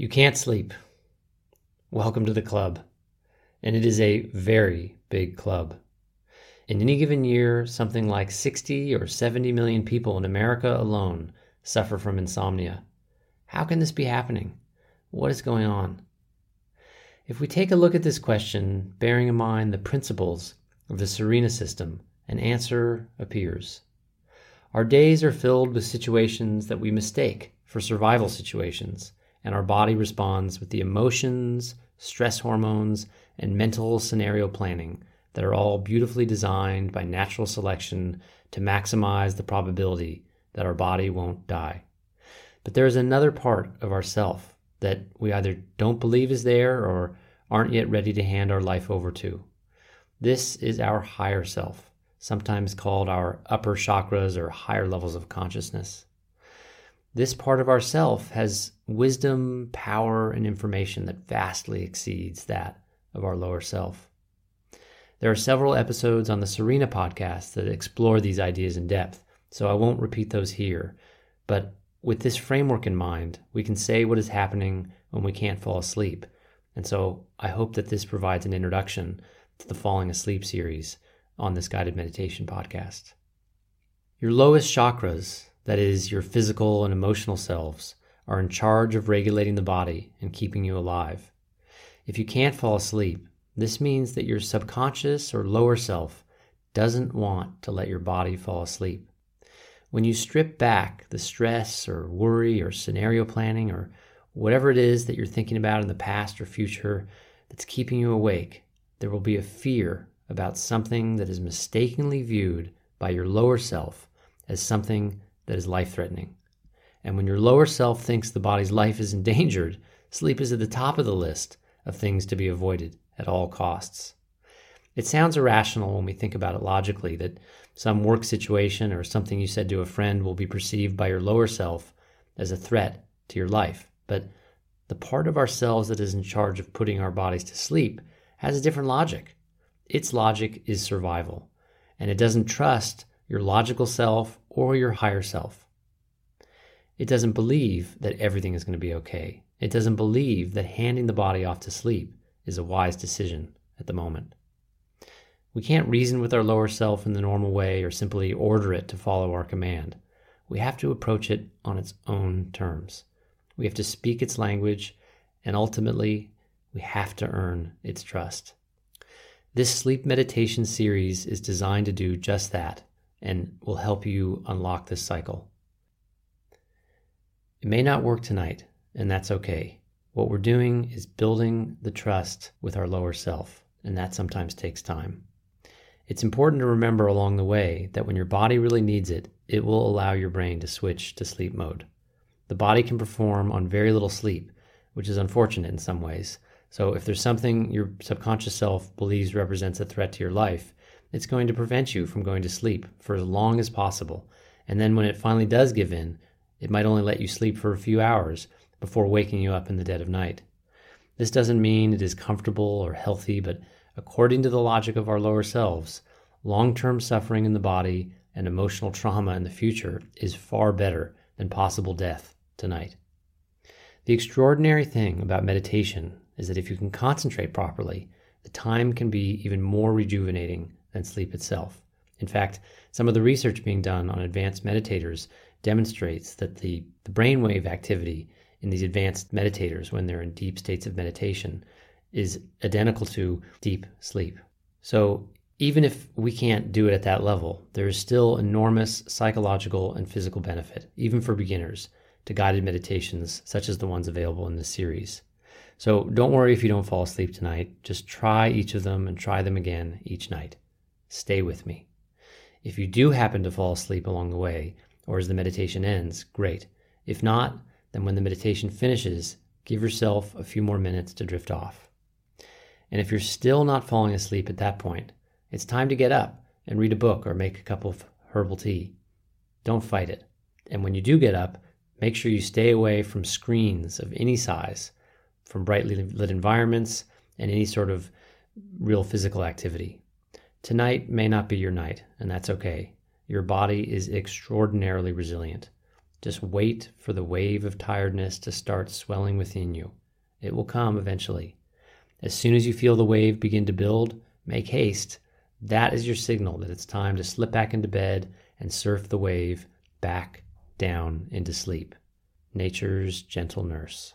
You can't sleep. Welcome to the club. And it is a very big club. In any given year, something like 60 or 70 million people in America alone suffer from insomnia. How can this be happening? What is going on? If we take a look at this question, bearing in mind the principles of the Serena system, an answer appears. Our days are filled with situations that we mistake for survival situations and our body responds with the emotions, stress hormones, and mental scenario planning that are all beautifully designed by natural selection to maximize the probability that our body won't die. But there is another part of ourself that we either don't believe is there or aren't yet ready to hand our life over to. This is our higher self, sometimes called our upper chakras or higher levels of consciousness. This part of ourself has wisdom, power, and information that vastly exceeds that of our lower self. There are several episodes on the Serena podcast that explore these ideas in depth, so I won't repeat those here. But with this framework in mind, we can say what is happening when we can't fall asleep. And so I hope that this provides an introduction to the Falling Asleep series on this guided meditation podcast. Your lowest chakras, that is, your physical and emotional selves, are in charge of regulating the body and keeping you alive. If you can't fall asleep, this means that your subconscious or lower self doesn't want to let your body fall asleep. When you strip back the stress or worry or scenario planning or whatever it is that you're thinking about in the past or future that's keeping you awake, there will be a fear about something that is mistakenly viewed by your lower self as something that is life threatening. And when your lower self thinks the body's life is endangered, sleep is at the top of the list of things to be avoided at all costs. It sounds irrational when we think about it logically that some work situation or something you said to a friend will be perceived by your lower self as a threat to your life. But the part of ourselves that is in charge of putting our bodies to sleep has a different logic. Its logic is survival, and it doesn't trust your logical self or your higher self. It doesn't believe that everything is going to be okay. It doesn't believe that handing the body off to sleep is a wise decision at the moment. We can't reason with our lower self in the normal way or simply order it to follow our command. We have to approach it on its own terms. We have to speak its language, and ultimately, we have to earn its trust. This sleep meditation series is designed to do just that and will help you unlock this cycle. It may not work tonight, and that's okay. What we're doing is building the trust with our lower self, and that sometimes takes time. It's important to remember along the way that when your body really needs it, it will allow your brain to switch to sleep mode. The body can perform on very little sleep, which is unfortunate in some ways. So, if there's something your subconscious self believes represents a threat to your life, it's going to prevent you from going to sleep for as long as possible. And then when it finally does give in, it might only let you sleep for a few hours before waking you up in the dead of night. This doesn't mean it is comfortable or healthy, but according to the logic of our lower selves, long term suffering in the body and emotional trauma in the future is far better than possible death tonight. The extraordinary thing about meditation is that if you can concentrate properly, the time can be even more rejuvenating than sleep itself. In fact, some of the research being done on advanced meditators demonstrates that the, the brainwave activity in these advanced meditators when they're in deep states of meditation is identical to deep sleep. So even if we can't do it at that level, there is still enormous psychological and physical benefit, even for beginners, to guided meditations such as the ones available in this series. So don't worry if you don't fall asleep tonight. Just try each of them and try them again each night stay with me. If you do happen to fall asleep along the way, or as the meditation ends, great. If not, then when the meditation finishes, give yourself a few more minutes to drift off. And if you're still not falling asleep at that point, it's time to get up and read a book or make a cup of herbal tea. Don't fight it. And when you do get up, make sure you stay away from screens of any size, from brightly lit environments, and any sort of real physical activity. Tonight may not be your night, and that's okay. Your body is extraordinarily resilient. Just wait for the wave of tiredness to start swelling within you. It will come eventually. As soon as you feel the wave begin to build, make haste. That is your signal that it's time to slip back into bed and surf the wave back down into sleep. Nature's gentle nurse.